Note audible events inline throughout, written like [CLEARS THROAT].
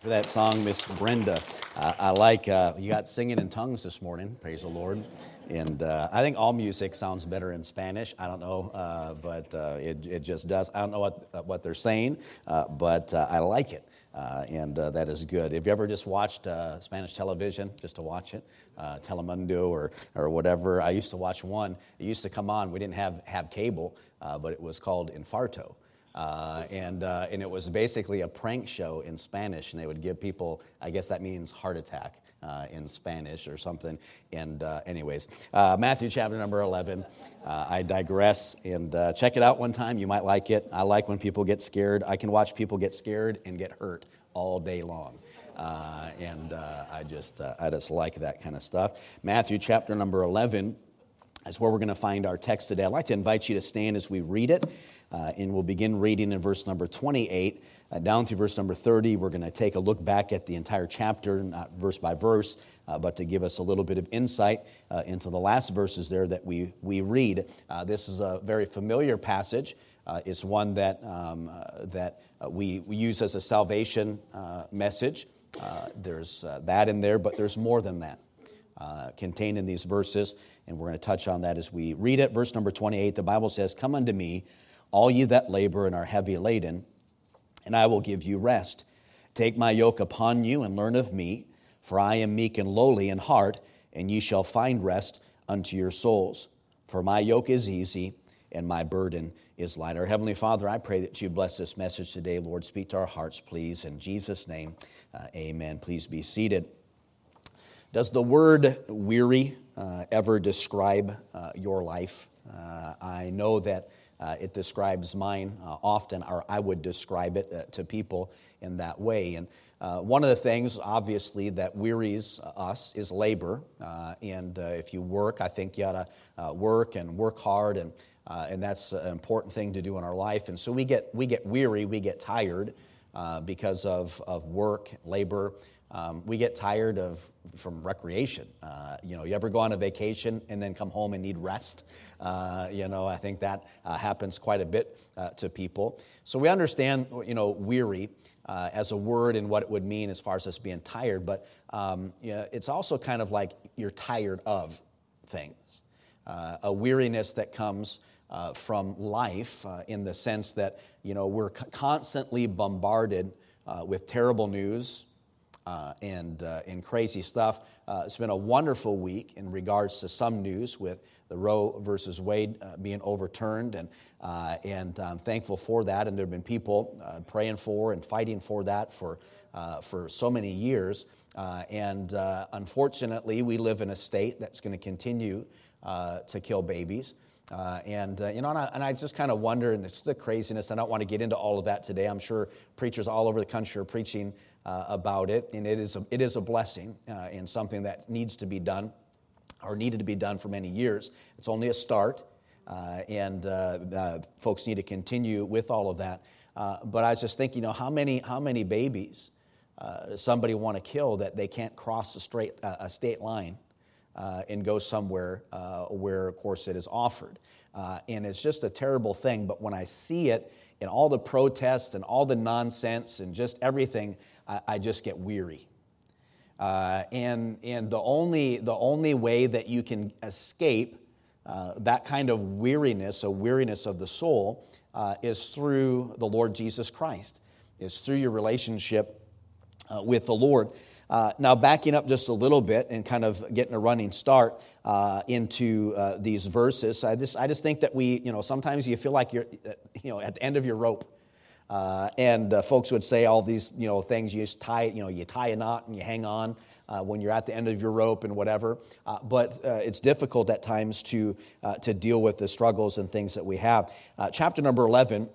For that song, Miss Brenda. Uh, I like, uh, you got singing in tongues this morning, praise the Lord. And uh, I think all music sounds better in Spanish. I don't know, uh, but uh, it, it just does. I don't know what, uh, what they're saying, but I like it. and that is good. Have you ever just watched Spanish television just to watch it? Telemundo or, or whatever. I used to watch one. It used to come on. We didn't have, have cable, but it was called Infarto. Uh, and, uh, and it was basically a prank show in Spanish, and they would give people, I guess that means heart attack uh, in Spanish or something. And, uh, anyways, uh, Matthew chapter number 11. Uh, I digress, and check it out one time. You might like it. I like when people get scared. I can watch people get scared and get hurt all day long. and I, just, I just like that kind of stuff. Matthew chapter number 11 is where we're going to find our text today. I'd like to invite you to stand as we read it. Uh, and we'll begin reading in verse number 28 uh, down through verse number 30. We're going to take a look back at the entire chapter, not verse by verse, uh, but to give us a little bit of insight uh, into the last verses there that we, we read. Uh, this is a very familiar passage. Uh, it's one that, um, that we, we use as a salvation message. there's that in there, but there's more than that. contained in these verses, and we're going to touch on that as we read it. Verse number 28, the Bible says, Come unto me, all ye that labor and are heavy laden, and I will give you rest. Take my yoke upon you and learn of me, for I am meek and lowly in heart, and ye shall find rest unto your souls. For my yoke is easy and my burden is light. Our Heavenly Father, I pray that you bless this message today. Lord, speak to our hearts, please. In Jesus' name, uh, amen. Please be seated. Does the word weary uh, ever describe uh, your life? Uh, I know that uh, it describes mine uh, often, or I would describe it uh, to people in that way. And uh, one of the things, obviously, that wearies us is labor. Uh, and uh, if you work, I think you ought to work and work hard, and, and that's an important thing to do in our life. And so we get, we get weary, we get tired because of, of work, labor. Um, we get tired of from recreation. Uh, you know, you ever go on a vacation and then come home and need rest? Uh, you know, I think that uh, happens quite a bit uh, to people. So we understand, you know, weary uh, as a word and what it would mean as far as us being tired, but um, yeah, it's also kind of like you're tired of things. Uh, a weariness that comes from life in the sense that, you know, we're constantly bombarded with terrible news uh, and, uh, and crazy stuff. Uh, it's been a wonderful week in regards to some news with the Roe versus Wade uh, being overturned, and, uh, and I'm thankful for that. And there have been people uh, praying for and fighting for that for, for so many years. and unfortunately, we live in a state that's going to continue to kill babies. Uh, and, uh, you know, and I, and I just kind of wonder, and it's the craziness. I don't want to get into all of that today. I'm sure preachers all over the country are preaching uh, about it, and it is a, it is a blessing uh, and something that needs to be done or needed to be done for many years. It's only a start, uh, and uh, folks need to continue with all of that. Uh, but I was just thinking, you know, how many, how many babies uh, somebody want to kill that they can't cross a, straight, a state line and go somewhere where, of course, it is offered. and it's just a terrible thing, but when I see it, and all the protests and all the nonsense and just everything, I, I just get weary. Uh, and and the, only, the only way that you can escape uh, that kind of weariness, a weariness of the soul, uh, is through the Lord Jesus Christ, is through your relationship uh, with the Lord. Uh, now, backing up just a little bit and kind of getting a running start uh, into uh, these verses, I just, I just think that we, you know, sometimes you feel like you're, uh, you know, at the end of your rope. Uh, and uh, folks would say all these, you know, things you just tie, you know, you tie a knot and you hang on when you're at the end of your rope and whatever. but it's difficult at times to, to deal with the struggles and things that we have. chapter number 11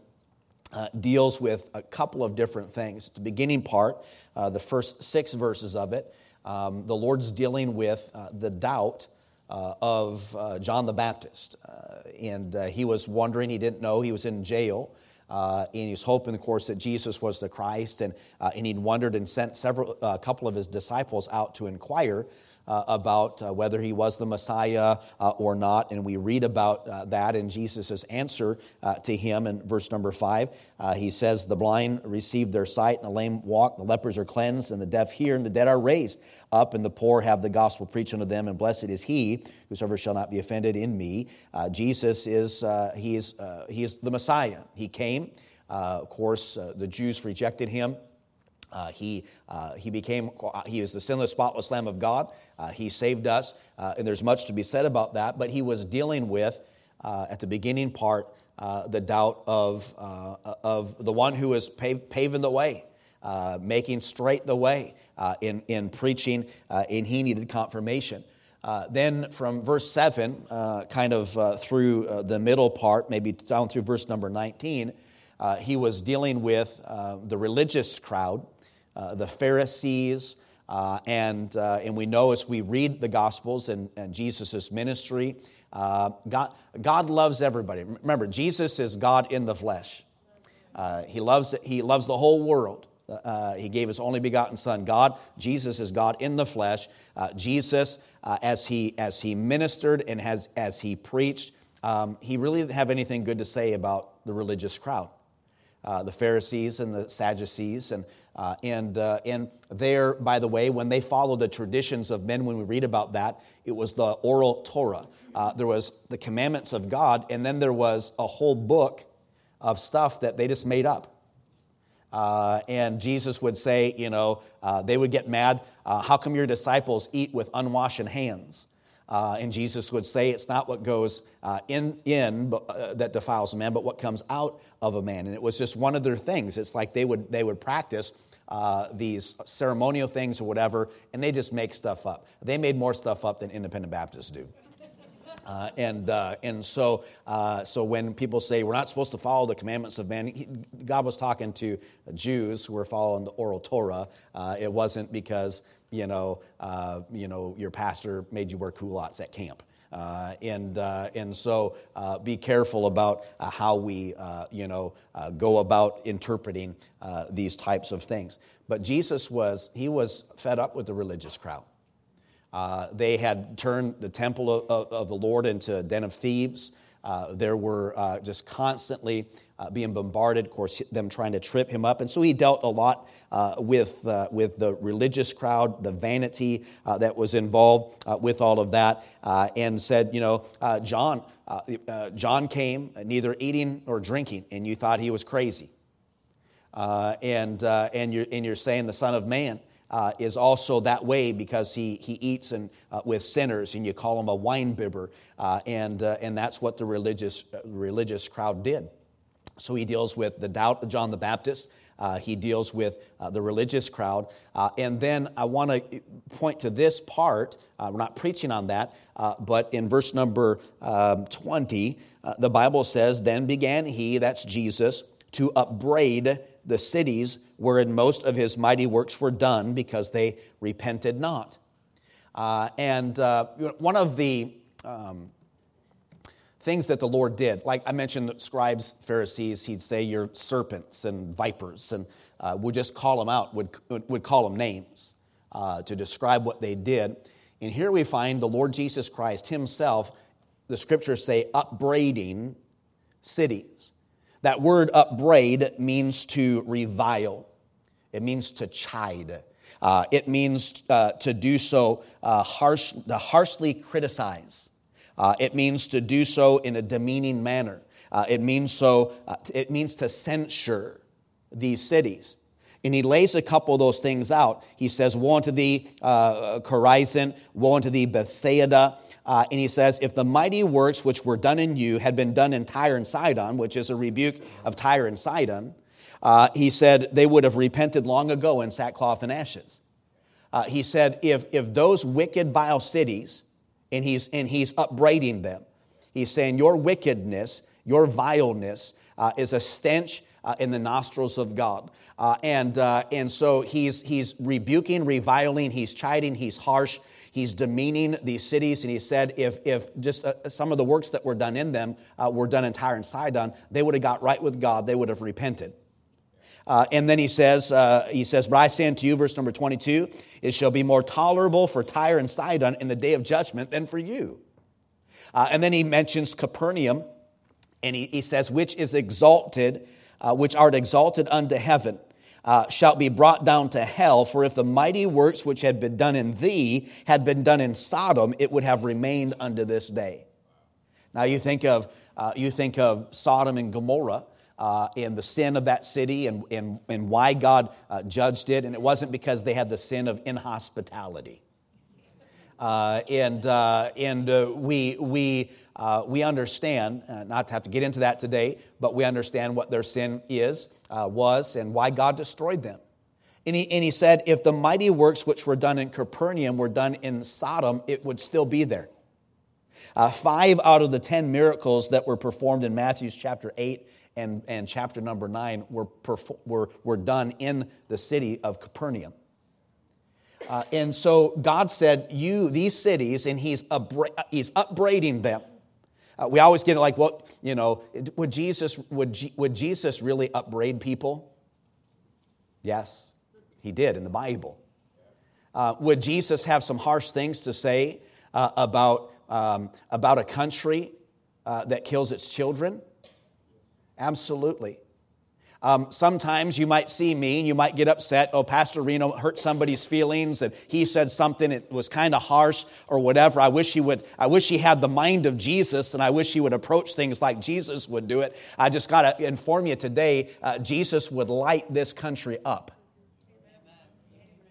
uh, deals with a couple of different things. The beginning part, uh, the first six verses of it, um, the Lord's dealing with uh, the doubt uh, of uh, John the Baptist. Uh, and he was wondering, he didn't know, he was in jail. and he was hoping, of course, that Jesus was the Christ, and, and he'd wondered and sent several, a couple of his disciples out to inquire uh, about uh, whether he was the Messiah uh, or not. And we read about uh, that in Jesus' answer uh, to him in verse number five. Uh, he says, The blind receive their sight, and the lame walk, the lepers are cleansed, and the deaf hear, and the dead are raised up, and the poor have the gospel preached unto them, and blessed is he whosoever shall not be offended in me. Jesus is, he, is, he is the Messiah. He came. of course, the Jews rejected him. Uh, he, uh, he became, he is the sinless, spotless Lamb of God. Uh, he saved us, uh, and there's much to be said about that. But he was dealing with, uh, at the beginning part, uh, the doubt of, of the one who is pave, paving the way, making straight the way in, in preaching, and he needed confirmation. then from verse 7, kind of through the middle part, maybe down through verse number 19, he was dealing with the religious crowd uh, the Pharisees, uh, and, uh, and we know as we read the Gospels and, and Jesus' ministry, uh, God, God loves everybody. Remember, Jesus is God in the flesh. Uh, he, loves, he loves the whole world. Uh, he gave his only begotten son god jesus is god in the flesh jesus as, he, as he ministered and has, as he preached um, he really didn't have anything good to say about the religious crowd the pharisees and the sadducees and uh, and, uh, and there, by the way, when they followed the traditions of men, when we read about that, it was the oral Torah. Uh, there was the commandments of God, and then there was a whole book of stuff that they just made up. Uh, and Jesus would say, you know, uh, they would get mad. Uh, how come your disciples eat with unwashed hands? And Jesus would say, It's not what goes in, in uh, that defiles a man, but what comes out of a man. And it was just one of their things. It's like they would, they would practice uh, these ceremonial things or whatever, and they just make stuff up. They made more stuff up than independent Baptists do. [LAUGHS] Uh, and, uh, and so, uh, so when people say we're not supposed to follow the commandments of man, he, God was talking to Jews who were following the oral Torah. Uh, it wasn't because you know, uh, you know, your pastor made you wear culottes at camp. Uh, and, uh, and so uh, be careful about uh, how we uh, you know, go about interpreting these types of things. But Jesus was, he was fed up with the religious crowd. they had turned the temple of, of, of, the Lord into a den of thieves. There were just constantly uh, being bombarded, of course, them trying to trip him up. And so he dealt a lot uh, with, uh, with the religious crowd, the vanity uh, that was involved uh, with all of that, uh, and said, you know, John, John came neither eating nor drinking, and you thought he was crazy. and, and, you're, and you're saying the Son of Man. Uh, is also that way because he, he eats and, uh, with sinners, and you call him a wine bibber, uh, and, and that's what the religious, religious crowd did. So he deals with the doubt of John the Baptist. Uh, he deals with uh, the religious crowd. Uh, and then I want to point to this part. Uh, we're not preaching on that, uh, but in verse number um, 20, uh, the Bible says, Then began he, that's Jesus, to upbraid the cities wherein most of his mighty works were done because they repented not. and one of the um, things that the Lord did. Like I mentioned, scribes, Pharisees, he'd say, You're serpents and vipers, and uh, would just call them out, would, would call them names uh, to describe what they did. And here we find the Lord Jesus Christ himself, the scriptures say, upbraiding cities. That word upbraid means to revile, it means to chide. Uh, it means uh, to do so uh, harsh, to harshly criticize. Uh, it means to do so in a demeaning manner. Uh, it means so. Uh, it means to censure these cities. And he lays a couple of those things out. He says, Woe unto thee, uh, Chorazin, woe unto thee, Bethsaida. Uh, and he says, If the mighty works which were done in you had been done in Tyre and Sidon, which is a rebuke of Tyre and Sidon, uh, he said they would have repented long ago in sackcloth and ashes. Uh, he said, if, if those wicked, vile cities and he's, and he's upbraiding them. He's saying, Your wickedness, your vileness uh, is a stench uh, in the nostrils of God. Uh, and, uh, and so he's, he's rebuking, reviling, he's chiding, he's harsh, he's demeaning these cities. And he said, if, if just uh, some of the works that were done in them uh, were done in Tyre and Sidon, they would have got right with God, they would have repented. Uh, and then he says, uh, he says, But I say unto you, verse number 22, it shall be more tolerable for Tyre and Sidon in the day of judgment than for you. Uh, and then he mentions Capernaum, and he, he says, Which is exalted, uh, which art exalted unto heaven. Uh, be brought down to hell, for if the mighty works which had been done in thee had been done in Sodom, it would have remained unto this day. Now you think of, uh, you think of Sodom and Gomorrah, uh, and the sin of that city and, and, and why God uh, judged it. And it wasn't because they had the sin of inhospitality. Uh, and uh, and uh, we, we, uh, we understand, not to have to get into that today, but we understand what their sin is, was, and why God destroyed them. And he, and he said, if the mighty works which were done in Capernaum were done in Sodom, it would still be there. Uh, five out of the ten miracles that were performed in Matthew's chapter 8 and, and chapter number 9 were, were, were done in the city of Capernaum. Uh, and so God said, You, these cities, and He's, upbra- he's upbraiding them. Uh, we always get like, well, you know, would Jesus, would, G- would Jesus really upbraid people? Yes, He did in the Bible. Uh, would Jesus have some harsh things to say uh, about, um, about a country uh, that kills its children? Absolutely. Um, sometimes you might see me and you might get upset. Oh, Pastor Reno hurt somebody's feelings and he said something it was kind of harsh or whatever. I wish he would. I wish he had the mind of Jesus and I wish he would approach things like Jesus would do it. I just got to inform you today. Uh, Jesus would light this country up.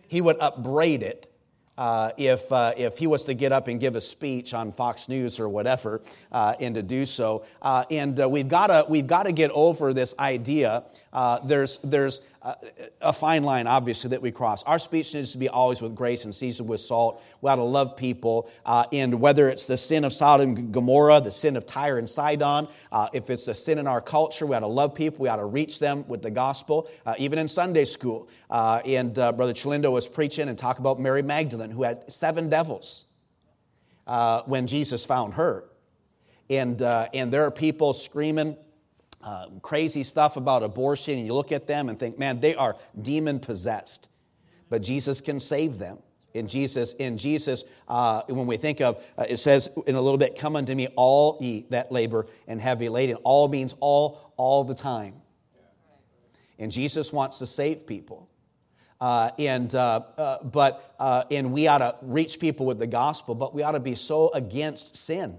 He would upbraid it uh, if, uh, if he was to get up and give a speech on Fox News or whatever, uh, and to do so. Uh, and uh, we've got we've to get over this idea. Uh, there's there's a fine line, obviously, that we cross. Our speech needs to be always with grace and seasoned with salt. We ought to love people. and whether it's the sin of Sodom and Gomorrah, the sin of Tyre and Sidon, if it's a sin in our culture, we ought to love people. We ought to reach them with the gospel, even in Sunday school. and Brother Chalindo was preaching and talk about Mary Magdalene who had seven devils uh, when Jesus found her. And, uh, and there are people screaming uh, crazy stuff about abortion, and you look at them and think, man, they are demon possessed. But Jesus can save them. In Jesus, in Jesus, uh, when we think of, uh, it says in a little bit, "Come unto me, all ye that labor and heavy laden." All means all, all the time. And Jesus wants to save people. Uh, and, uh, uh, but, uh, and we ought to reach people with the gospel, but we ought to be so against sin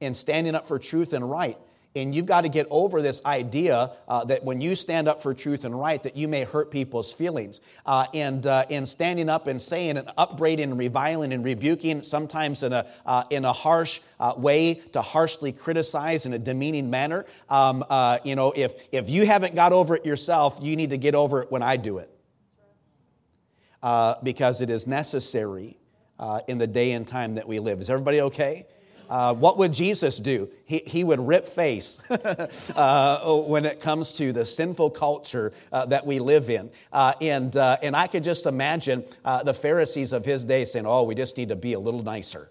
and standing up for truth and right. And you've got to get over this idea uh, that when you stand up for truth and right, that you may hurt people's feelings. Uh, and, uh, and standing up and saying and upbraiding and reviling and rebuking, sometimes in a, uh, in a harsh uh, way to harshly criticize in a demeaning manner. Um, uh, you know, if, if you haven't got over it yourself, you need to get over it when I do it because it is necessary in the day and time that we live. Is everybody okay? Uh, what would Jesus do? He, he would rip face [LAUGHS] uh, when it comes to the sinful culture uh, that we live in. Uh, and, uh, and I could just imagine uh, the Pharisees of his day saying, Oh, we just need to be a little nicer.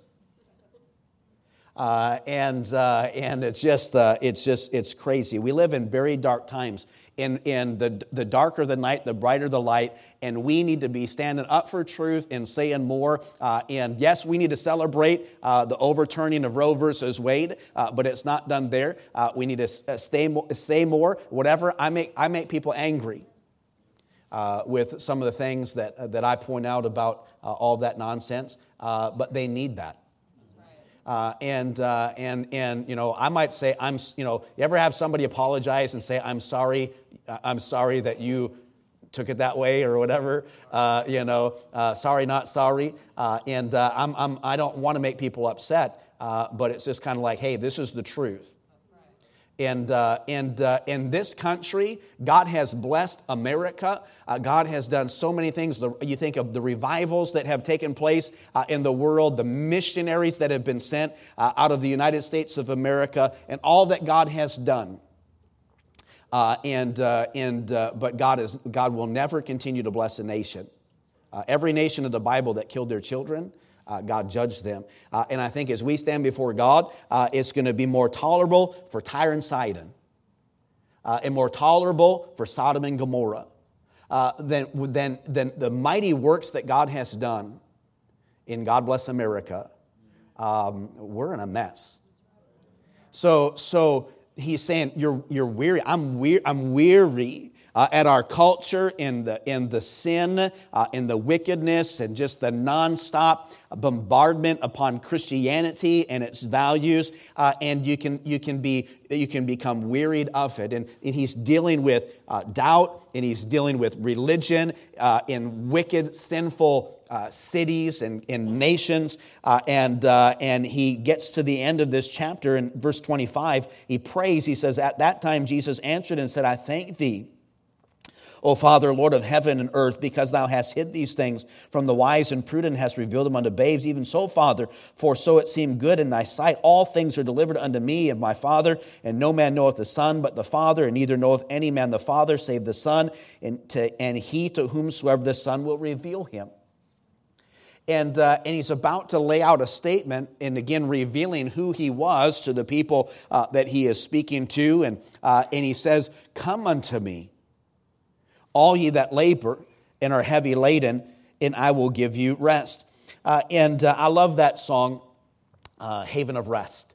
Uh, and, uh, and it's just, uh, it's just, it's crazy. We live in very dark times. In, in the, the darker the night, the brighter the light. And we need to be standing up for truth and saying more. Uh, and yes, we need to celebrate uh, the overturning of Roe versus Wade, uh, but it's not done there. we need to stay say more. Whatever, I make, I make people angry. with some of the things that, that I point out about all that nonsense, but they need that. Uh, and, uh, and, and, you know, I might say, I'm, you know, you ever have somebody apologize and say, I'm sorry, uh, I'm sorry that you took it that way or whatever, uh, you know, uh, sorry, not sorry. Uh, and I'm, I'm, I don't want to make people upset, but it's just kind of like, hey, this is the truth. And, uh, and uh, in this country, God has blessed America. Uh, God has done so many things. The, you think of the revivals that have taken place uh, in the world, the missionaries that have been sent uh, out of the United States of America, and all that God has done. Uh, and, and, but God, is, God will never continue to bless a nation. every nation of the Bible that killed their children, uh, God judged them. Uh, and I think as we stand before God, uh, it's going to be more tolerable for Tyre and Sidon uh, and more tolerable for Sodom and Gomorrah uh, than, than, than the mighty works that God has done in God Bless America, um, we're in a mess. So, so he's saying, You're, you're weary. I'm, weary. I'm weary uh, at our culture, in the, in the sin, uh, in the wickedness, and just the nonstop bombardment upon Christianity and its values. Uh, and you can, you, can be, you can become wearied of it. And, and he's dealing with uh, doubt, and he's dealing with religion uh, in wicked, sinful uh, cities and, and nations. Uh, and, uh, and he gets to the end of this chapter in verse 25. He prays. He says, At that time, Jesus answered and said, I thank thee O Father, Lord of heaven and earth, because thou hast hid these things from the wise and prudent, hast revealed them unto babes. Even so, Father, for so it seemed good in thy sight. All things are delivered unto me of my Father, and no man knoweth the Son but the Father, and neither knoweth any man the Father save the Son, and, to, and he to whomsoever the Son will reveal him. And, uh, and he's about to lay out a statement and again revealing who he was to the people uh, that he is speaking to. And, uh, and he says, Come unto me, all ye that labor and are heavy laden, and I will give you rest. Uh, and uh, I love that song, uh, Haven of Rest.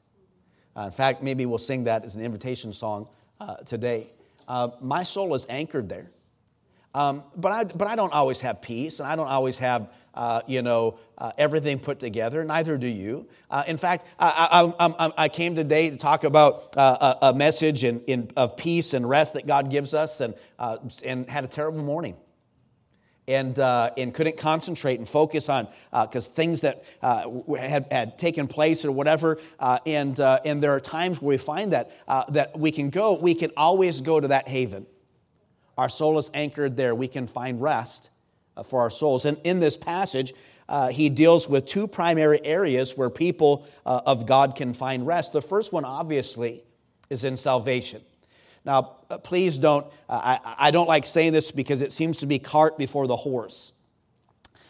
Uh, in fact, maybe we'll sing that as an invitation song uh, today. Uh, my soul is anchored there. Um, but, I, but I don't always have peace, and I don't always have, uh, you know, uh, everything put together. Neither do you. Uh, in fact, I, I, I, came today to talk about uh, a, a, message in, in, of peace and rest that God gives us, and, uh, and had a terrible morning. And, uh, and couldn't concentrate and focus on because things that had, had taken place or whatever. and, and there are times where we find that, that we can go, we can always go to that haven our soul is anchored there. We can find rest uh, for our souls. And in this passage, uh, he deals with two primary areas where people uh, of God can find rest. The first one, obviously, is in salvation. Now, uh, please don't, uh, I, I don't like saying this because it seems to be cart before the horse.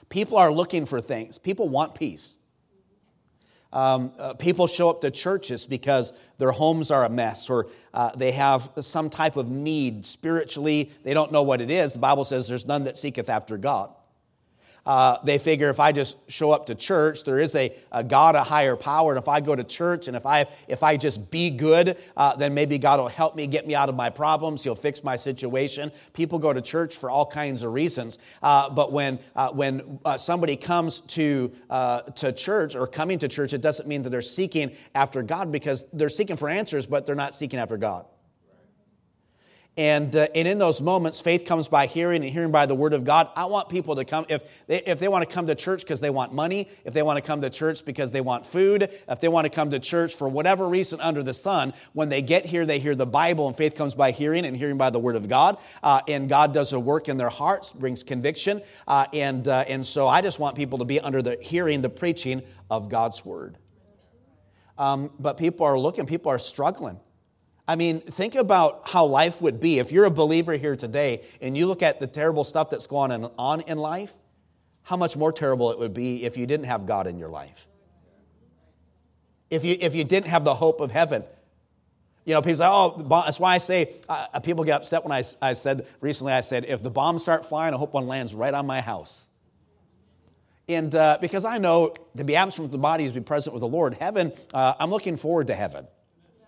People are looking for things, people want peace. Um, uh, people show up to churches because their homes are a mess or uh, they have some type of need spiritually. They don't know what it is. The Bible says there's none that seeketh after God. Uh, they figure if I just show up to church, there is a, a, God, a higher power. And if I go to church and if I, if I just be good, uh, then maybe God will help me get me out of my problems. He'll fix my situation. People go to church for all kinds of reasons. Uh, but when, uh, when uh, somebody comes to, to church or coming to church, it doesn't mean that they're seeking after God because they're seeking for answers, but they're not seeking after God. And, uh, and in those moments, faith comes by hearing and hearing by the word of God. I want people to come, if they, if they want to come to church because they want money, if they want to come to church because they want food, if they want to come to church for whatever reason under the sun, when they get here, they hear the Bible, and faith comes by hearing and hearing by the word of God. Uh, and God does a work in their hearts, brings conviction. Uh, and, uh, and so I just want people to be under the hearing, the preaching of God's word. Um, but people are looking, people are struggling. I mean, think about how life would be if you're a believer here today and you look at the terrible stuff that's going on in life, how much more terrible it would be if you didn't have God in your life. If you, if you didn't have the hope of heaven. You know, people say, oh, that's why I say, uh, people get upset when I, I said, recently I said, if the bombs start flying, I hope one lands right on my house. And uh, because I know to be absent from the body is to be present with the Lord, heaven, uh, I'm looking forward to heaven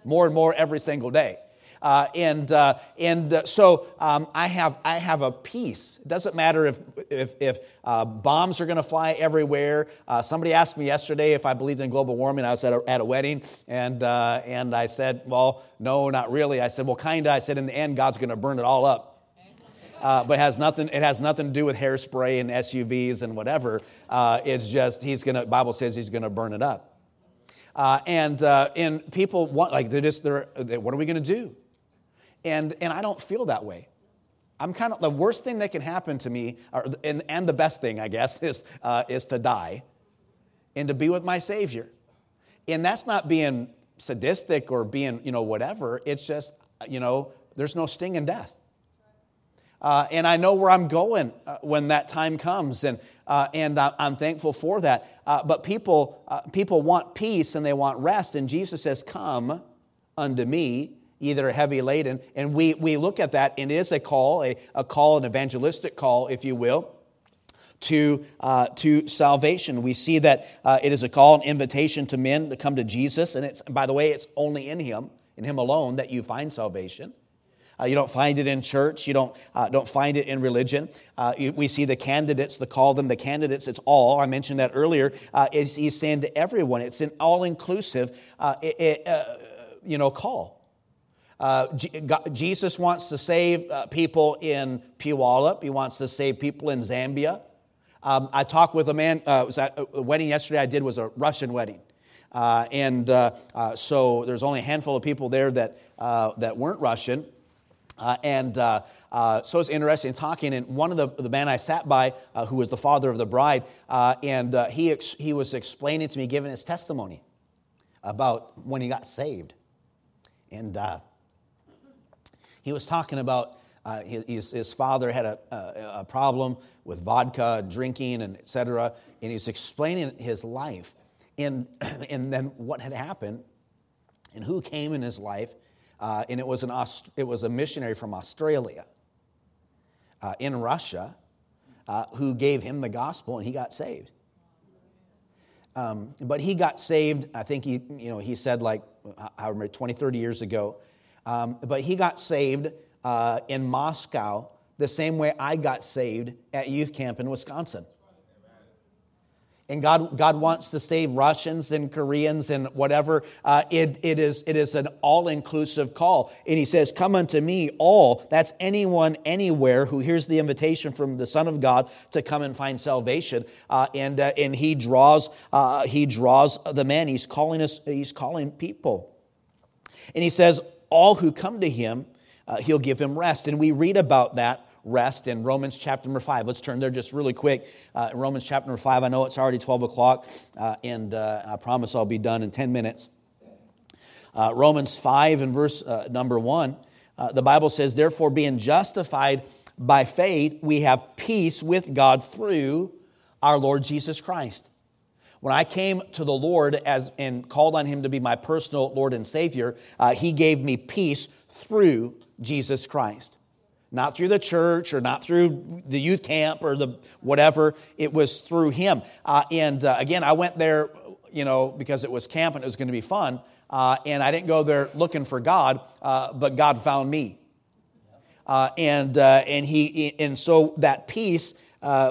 more and more every single day. Uh, and uh, and uh, so um, I have I have a peace. It doesn't matter if if, if uh, bombs are going to fly everywhere. Uh, somebody asked me yesterday if I believed in global warming. I was at a, at a wedding, and uh, and I said, well, no, not really. I said, well, kinda. I said, in the end, God's going to burn it all up. Uh, but it has nothing. It has nothing to do with hairspray and SUVs and whatever. Uh, it's just he's gonna. Bible says he's gonna burn it up. Uh, and, uh, and people want, like, they're just, they're, they, what are we going to do? And, and I don't feel that way. I'm kind of, the worst thing that can happen to me, or, and, and the best thing, I guess, [LAUGHS] is, uh, is to die and to be with my Savior. And that's not being sadistic or being, you know, whatever. It's just, you know, there's no sting in death. Uh, and I know where I'm going uh, when that time comes, and, uh, and I'm thankful for that. Uh, but people, uh, people want peace and they want rest, and Jesus says, Come unto me, either heavy laden. And we, we look at that, and it is a call, a, a call, an evangelistic call, if you will. To, uh, to salvation. We see that it is a call, an invitation to men to come to Jesus. And it's, by the way, it's only in Him, in Him alone, that you find salvation. Uh, you don't find it in church. You don't, uh, don't find it in religion. Uh, you, we see the candidates, the call them the candidates. It's all. I mentioned that earlier. Uh, is he's saying to everyone. It's an all inclusive, uh, you know, call. Uh, Jesus wants to save uh, people in Puyallup. He wants to save people in Zambia. Um, I talked with a man, uh, was at, a wedding yesterday I did was a Russian wedding. And so there's only a handful of people there that, that weren't Russian. Uh, and uh, uh, so it's interesting talking. And one of the, the man I sat by, who was the father of the bride, and he, ex- he was explaining to me, giving his testimony about when he got saved. And he was talking about uh, his, his, father had a, a, a, problem with vodka, drinking, and etc. And he's explaining his life. And, [CLEARS THROAT] and then what had happened and who came in his life. Uh, and it was, an Aust- it was a missionary from Australia uh, in Russia uh, who gave him the gospel and he got saved. Um, but he got saved, I think he, you know, he said like, however, 20, 30 years ago. Um, but he got saved uh, in Moscow the same way I got saved at youth camp in Wisconsin. And God, God wants to save Russians and Koreans and whatever. Uh, it, it, is, it is an all inclusive call. And He says, Come unto me, all. That's anyone, anywhere who hears the invitation from the Son of God to come and find salvation. Uh, and, uh, and He draws, uh, he draws the man. He's calling us, He's calling people. And He says, all who come to him, uh, he'll give him rest. And we read about that rest in Romans chapter number 5. Let's turn there just really quick. Uh, Romans chapter number 5. I know it's already 12 o'clock, uh, and uh, I promise I'll be done in 10 minutes. Uh, Romans 5 and verse uh, number 1, the Bible says, Therefore, being justified by faith, we have peace with God through our Lord Jesus Christ when I came to the Lord as, and called on Him to be my personal Lord and Savior, uh, He gave me peace through Jesus Christ. Not through the church or not through the youth camp or the whatever. It was through Him. Uh, and uh, again, I went there, you know, because it was camp and it was going to be fun. Uh, and I didn't go there looking for God, uh, but God found me. Uh, and, and, he, and so that peace,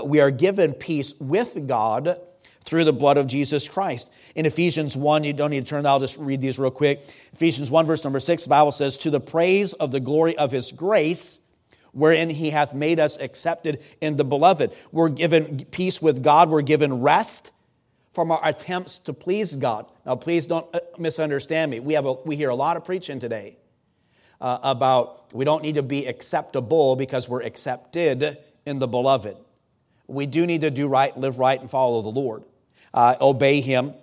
we are given peace with God through the blood of Jesus Christ. In Ephesians 1, you don't need to turn, I'll just read these real quick. Ephesians 1, verse number 6, the Bible says, To the praise of the glory of his grace, wherein he hath made us accepted in the beloved. We're given peace with God, we're given rest from our attempts to please God. Now, please don't uh, misunderstand me. We, have a, we hear a lot of preaching today uh, about we don't need to be acceptable because we're accepted in the beloved. We do need to do right, live right, and follow the Lord uh, obey him.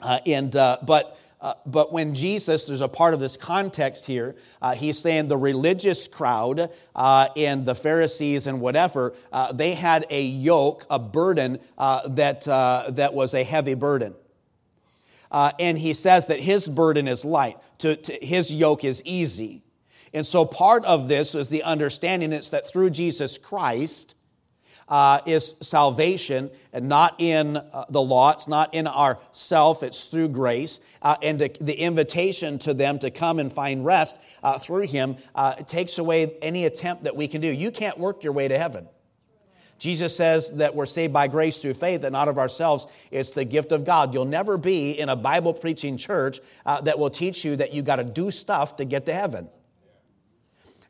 Uh, and, uh, but, uh, but when Jesus, there's a part of this context here, uh, he's saying the religious crowd uh, and the Pharisees and whatever, they had a yoke, a burden that, that was a heavy burden. and he says that his burden is light, to, to, his yoke is easy. And so part of this is the understanding it's that through Jesus Christ, uh, is salvation, and not in uh, the law. It's not in our self. It's through grace. Uh, and the, the, invitation to them to come and find rest uh, through Him uh, takes away any attempt that we can do. You can't work your way to heaven. Jesus says that we're saved by grace through faith and not of ourselves. It's the gift of God. You'll never be in a Bible preaching church uh, that will teach you that you got to do stuff to get to heaven.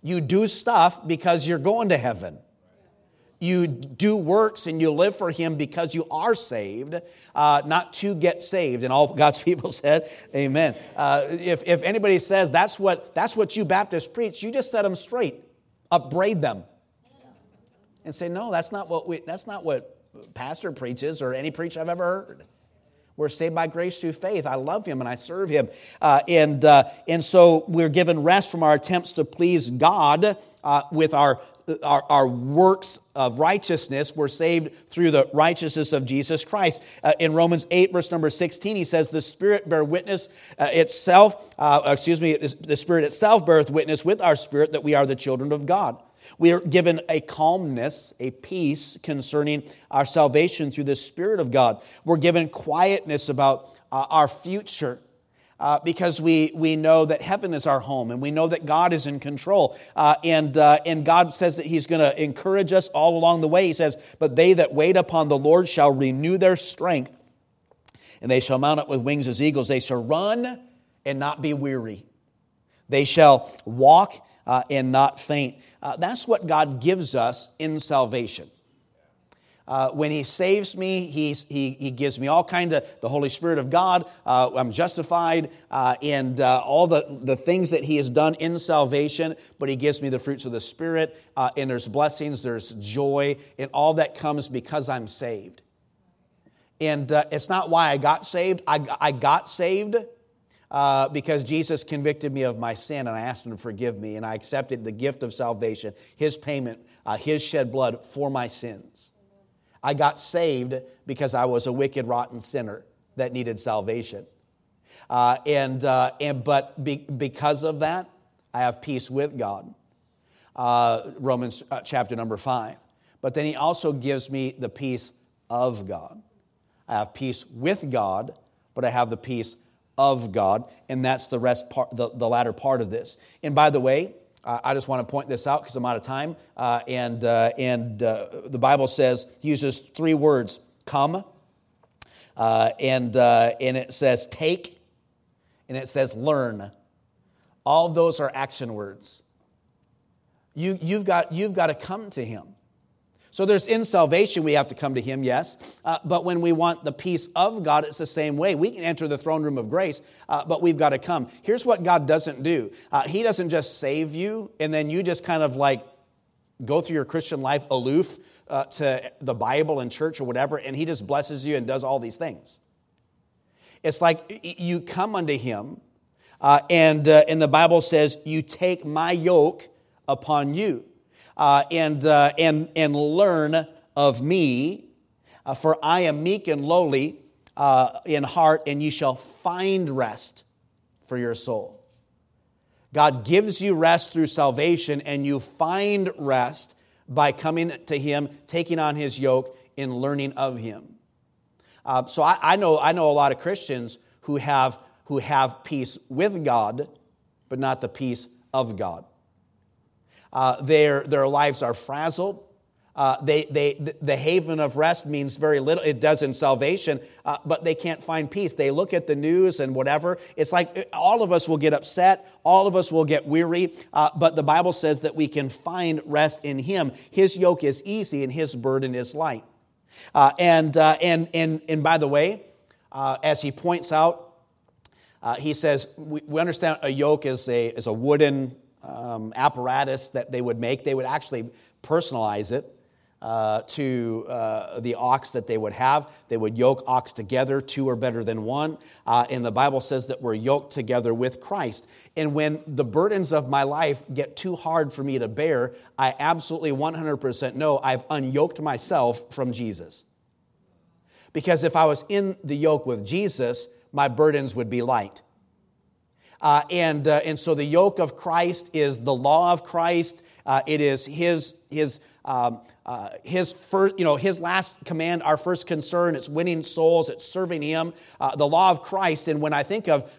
You do stuff because you're going to heaven you do works and you live for Him because you are saved, uh, not to get saved. And all [LAUGHS] God's people said, Amen. Uh, if, if anybody says that's what, that's what you Baptists preach, you just set them straight, upbraid them, and say, No, that's not what, we, that's not what pastor preaches or any preach I've ever heard. We're saved by grace through faith. I love Him and I serve Him. Uh, and, uh, and so we're given rest from our attempts to please God uh, with our our, our works of righteousness. We're saved through the righteousness of Jesus Christ. Uh, in Romans 8, verse number 16, he says, The Spirit bear witness uh, itself, uh, excuse me, the Spirit itself beareth witness with our spirit that we are the children of God. We are given a calmness, a peace concerning our salvation through the Spirit of God. We're given quietness about uh, our future uh, because we, we know that heaven is our home and we know that God is in control. Uh, and, uh, and God says that He's going to encourage us all along the way. He says, But they that wait upon the Lord shall renew their strength, and they shall mount up with wings as eagles. They shall run and not be weary, they shall walk uh, and not faint. Uh, that's what God gives us in salvation. Uh, when he saves me, he's, he, he gives me all kind of the Holy Spirit of God. Uh, I'm justified uh, and uh, all the, the things that he has done in salvation, but he gives me the fruits of the Spirit. Uh, and there's blessings, there's joy, and all that comes because I'm saved. And uh, it's not why I got saved. I, I got saved because Jesus convicted me of my sin and I asked him to forgive me. And I accepted the gift of salvation, his payment, his shed blood for my sins. I got saved because I was a wicked, rotten sinner that needed salvation. Uh, and, uh, and, but be, because of that, I have peace with God. Uh, Romans uh, chapter number five. But then he also gives me the peace of God. I have peace with God, but I have the peace of God, and that's the rest part, the, the latter part of this. And by the way, I just want to point this out because I'm out of time. Uh, and uh, and uh, the Bible says, he uses three words come, uh, and, and it says take, and it says learn. All those are action words. You, you've, got, you've got to come to Him. So there's in salvation, we have to come to Him, yes. Uh, but when we want the peace of God, it's the same way. We can enter the throne room of grace, uh, but we've got to come. Here's what God doesn't do uh, He doesn't just save you, and then you just kind of like go through your Christian life aloof uh, to the Bible and church or whatever, and He just blesses you and does all these things. It's like you come unto Him, uh, and, uh, and the Bible says, You take my yoke upon you uh, and, uh, and, and learn of me, uh, for I am meek and lowly uh, in heart, and you shall find rest for your soul. God gives you rest through salvation, and you find rest by coming to Him, taking on His yoke, and learning of Him. Uh, so I, I, know, I know a lot of Christians who have, who have peace with God, but not the peace of God. Uh, their, their lives are frazzled. Uh, they, they, the haven of rest means very little. It does in salvation, uh, but they can't find peace. They look at the news and whatever. It's like uh, all of us will get upset. All of us will get weary. Uh, but the Bible says that we can find rest in Him. His yoke is easy and His burden is light. Uh, and, uh, and, and, and by the way, as he points out, he says, we, we understand a yoke is a, is a wooden um, apparatus that they would make. They would actually personalize it uh, to uh, the ox that they would have. They would yoke ox together, two are better than one. Uh, and the Bible says that we're yoked together with Christ. And when the burdens of my life get too hard for me to bear, I absolutely 100% know I've unyoked myself from Jesus. Because if I was in the yoke with Jesus, my burdens would be light. Uh, and, uh, and so the yoke of Christ is the law of Christ. Uh, it is his, his, um, uh, his, first, you know, his last command, our first concern. It's winning souls, it's serving him. Uh, the law of Christ. And when I think of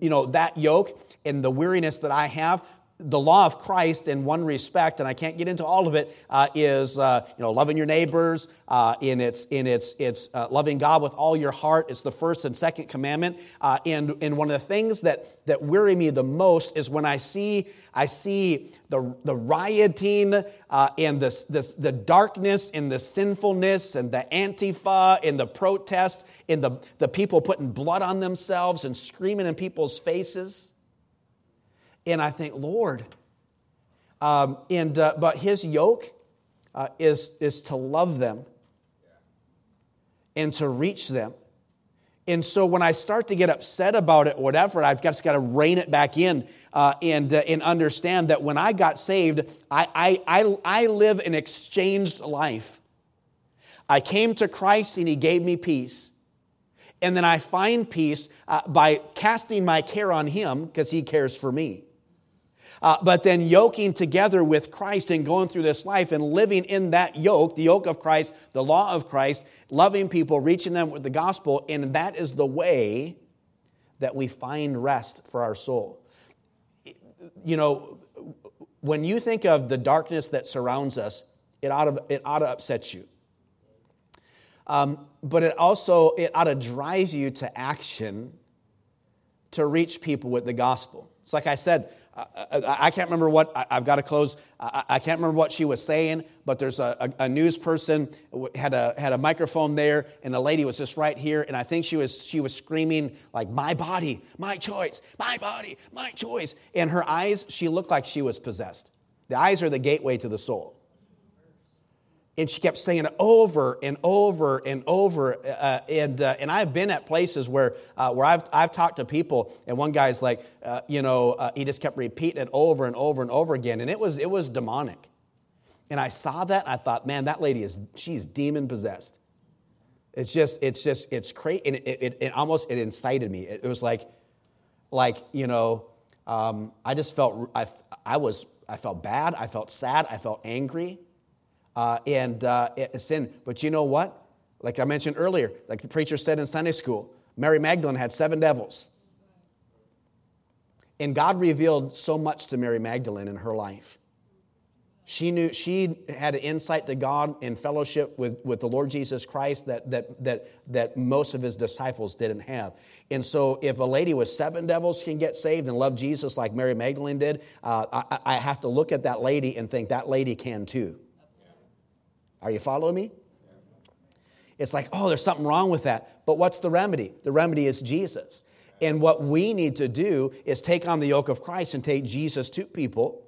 you know, that yoke and the weariness that I have, the law of Christ in one respect, and I can't get into all of it, uh, is uh, you know loving your neighbors. Uh, in its in its it's uh, loving God with all your heart. It's the first and second commandment. Uh, and and one of the things that that weary me the most is when I see I see the the rioting uh, and this this the darkness and the sinfulness and the antifa and the protest and the the people putting blood on themselves and screaming in people's faces. And I think, Lord, um, and, uh, but his yoke uh, is, is to love them and to reach them And so when I start to get upset about it, whatever, I've just got to rein it back in uh, and, uh, and understand that when I got saved, I, I, I, I live an exchanged life. I came to Christ and He gave me peace. And then I find peace uh, by casting my care on Him because He cares for me. Uh, but then yoking together with Christ and going through this life and living in that yoke, the yoke of Christ, the law of Christ, loving people, reaching them with the gospel, and that is the way that we find rest for our soul. You know, when you think of the darkness that surrounds us, it ought to, it ought to upset you. Um, but it also it ought to drive you to action to reach people with the gospel. It's like I said, I, I can't remember what, I, have got to close. I, I, can't remember what she was saying, but there's a, a, a, news person had a, had a microphone there, and the lady was just right here, and I think she was, she was screaming, like, my body, my choice, my body, my choice. And her eyes, she looked like she was possessed. The eyes are the gateway to the soul. And she kept saying it over and over and over. Uh, and, uh, and I've been at places where, uh, where I've, I've talked to people, and one guy's like, uh, you know, uh, he just kept repeating it over and over and over again. And it was, it was demonic. And I saw that, and I thought, man, that lady is, she's demon possessed. It's just, it's just, it's crazy. And it, it, it, almost, it incited me. It, was like, like, you know, um, I just felt, I, I was, I felt bad. I felt sad. I felt angry uh, and uh, sin. But you know what? Like I mentioned earlier, like the preacher said in Sunday school, Mary Magdalene had seven devils. And God revealed so much to Mary Magdalene in her life. She knew she had an insight to God and fellowship with, with the Lord Jesus Christ that, that, that, that most of his disciples didn't have. And so, if a lady with seven devils can get saved and love Jesus like Mary Magdalene did, uh, I, I have to look at that lady and think that lady can too. Are you following me? It's like, oh, there's something wrong with that. But what's the remedy? The remedy is Jesus. And what we need to do is take on the yoke of Christ and take Jesus to people,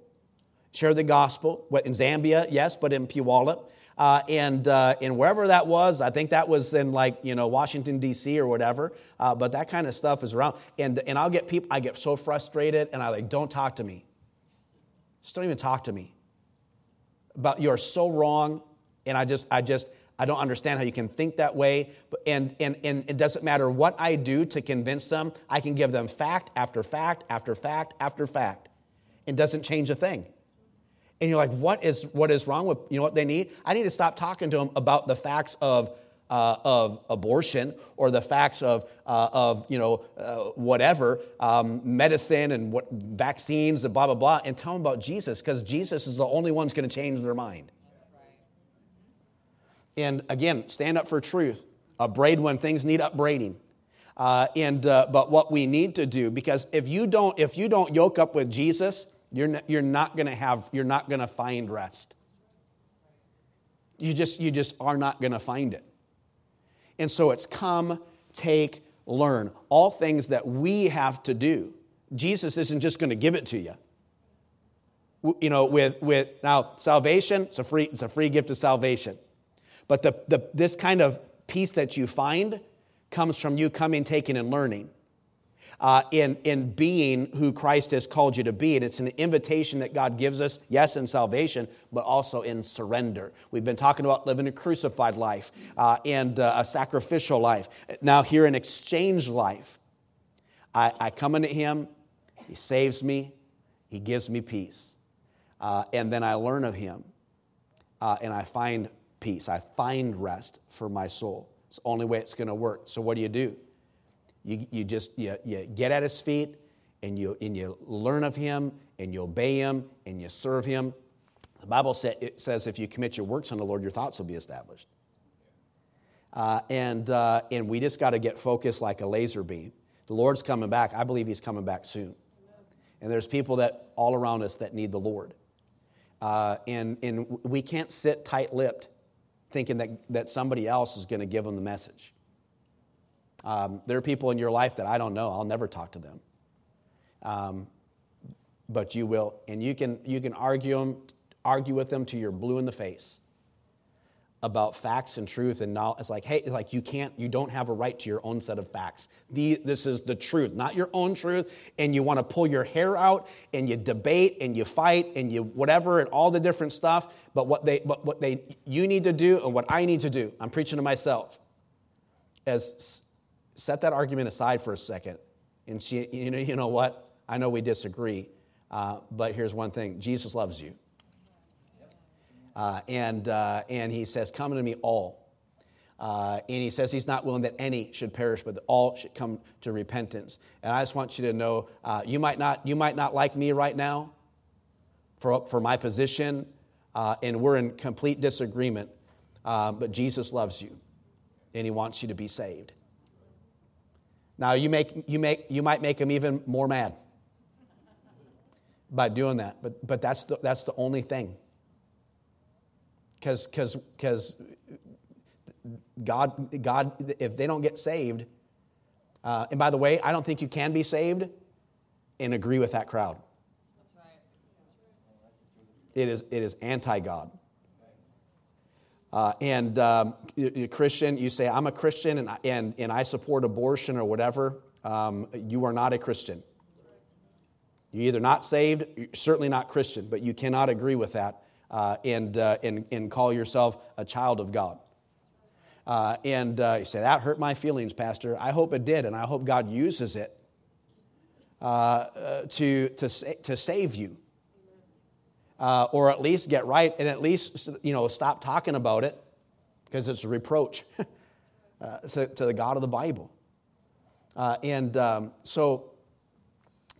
share the gospel. In Zambia, yes, but in Puyallup. Uh, and uh, and wherever that was, I think that was in like you know Washington D.C. or whatever. Uh, but that kind of stuff is around, and and I'll get people. I get so frustrated, and I like don't talk to me. Just don't even talk to me. About you're so wrong. And I just, I just, I don't understand how you can think that way. And, and, and it doesn't matter what I do to convince them, I can give them fact after fact after fact after fact. It doesn't change a thing. And you're like, what is, what is wrong with, you know what they need? I need to stop talking to them about the facts of, uh, of abortion or the facts of, uh, of you know, uh, whatever, um, medicine and what, vaccines and blah, blah, blah, and tell them about Jesus because Jesus is the only one who's going to change their mind. And again, stand up for truth. Upbraid when things need upbraiding. Uh, and uh, but what we need to do, because if you don't, if you don't yoke up with Jesus, you're not, you're not going to have, you're not going to find rest. You just, you just are not going to find it. And so it's come, take, learn. All things that we have to do. Jesus isn't just going to give it to you. You know, with, with now salvation, it's a free, it's a free gift of salvation. But the, the, this kind of peace that you find comes from you coming, taking, and learning. Uh, in, in being who Christ has called you to be. And it's an invitation that God gives us, yes, in salvation, but also in surrender. We've been talking about living a crucified life uh, and uh, a sacrificial life. Now, here, an exchange life. I, I, come into Him, He saves me, He gives me peace. Uh, and then I learn of Him, uh, and I find peace. I find rest for my soul. It's the only way it's going to work. So what do you do? You, you just you, you get at his feet and you, and you learn of him and you obey him and you serve him. The Bible say, it says if you commit your works on the Lord, your thoughts will be established. Uh, and, uh, and we just got to get focused like a laser beam. The Lord's coming back. I believe he's coming back soon. And there's people that all around us that need the Lord. Uh, and, and we can't sit tight lipped thinking that, that somebody else is going to give them the message. Um, there are people in your life that I don't know. I'll never talk to them. Um, but you will. And you can, you can argue, them, argue with them till you're blue in the face about facts and truth and knowledge. It's like, hey, it's like you can't, you don't have a right to your own set of facts. The, this is the truth, not your own truth. And you want to pull your hair out and you debate and you fight and you whatever and all the different stuff. But what they, but what they, you need to do and what I need to do, I'm preaching to myself, As set that argument aside for a second. And she, you know, you know what? I know we disagree, uh, but here's one thing: Jesus loves you. Uh, and, uh, and he says, Come to me, all. Uh, and he says he's not willing that any should perish, but that all should come to repentance. And I just want you to know uh, you, might not, you might not like me right now for, for my position, uh, and we're in complete disagreement, uh, but Jesus loves you, and he wants you to be saved. Now, you, make, you, make, you might make him even more mad by doing that, but, but that's, the, that's the only thing because because God God if they don't get saved, uh, and by the way, I don't think you can be saved and agree with that crowd. It is it is anti God. Uh, and um, you, Christian, you say, I'm a Christian and, and, and I support abortion or whatever. Um, you are not a Christian. You're either not saved, certainly not Christian, but you cannot agree with that uh, and, uh, and, and call yourself a child of God. Uh, and uh, you say, That hurt my feelings, Pastor. I hope it did, and I hope God uses it uh, uh, to, to, to save you. or at least get right and at least you know, stop talking about it because it's a reproach [LAUGHS] to, to, the God of the Bible. and um, so,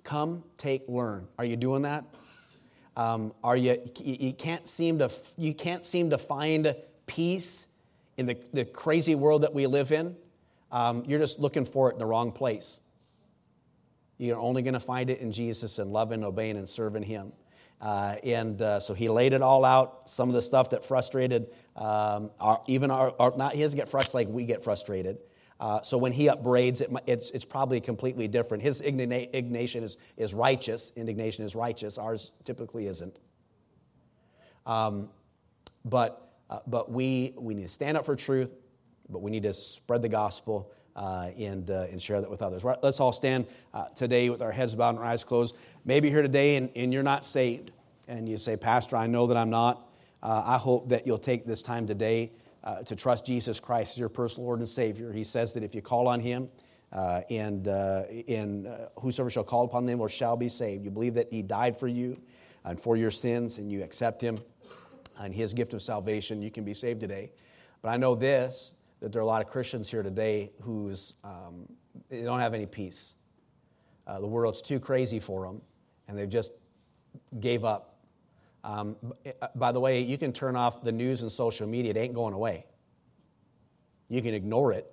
come, take, learn. Are you doing that? Um, are you, you can't seem to, you can't seem to find peace in the, the crazy world that we live in. Um, you're just looking for it in the wrong place. You're only going to find it in Jesus and loving, obeying, and serving Him. Uh, and uh, so he laid it all out. Some of the stuff that frustrated, um, our, even our, our, not his get frustrated like we get frustrated. Uh, so when he upbraids, it, it's, it's probably completely different. His indignation is, is righteous. Indignation is righteous. Ours typically isn't. Um, but uh, but we, we need to stand up for truth, but we need to spread the gospel uh, and, uh, and share that with others. Let's all stand uh, today with our heads bowed and our eyes closed. Maybe here today and, and you're not saved, and you say, Pastor, I know that I'm not. Uh, I hope that you'll take this time today uh, to trust Jesus Christ as your personal Lord and Savior. He says that if you call on Him, uh, and, uh, and uh, whosoever shall call upon them or shall be saved. You believe that He died for you and for your sins, and you accept Him and His gift of salvation, you can be saved today. But I know this that there are a lot of Christians here today who's um, they don't have any peace. Uh, the world's too crazy for them, and they've just gave up um, uh, by the way, you can turn off the news and social media, it ain't going away. You can ignore it,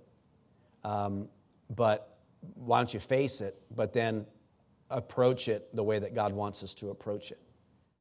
um, but why don't you face it, but then approach it the way that God wants us to approach it?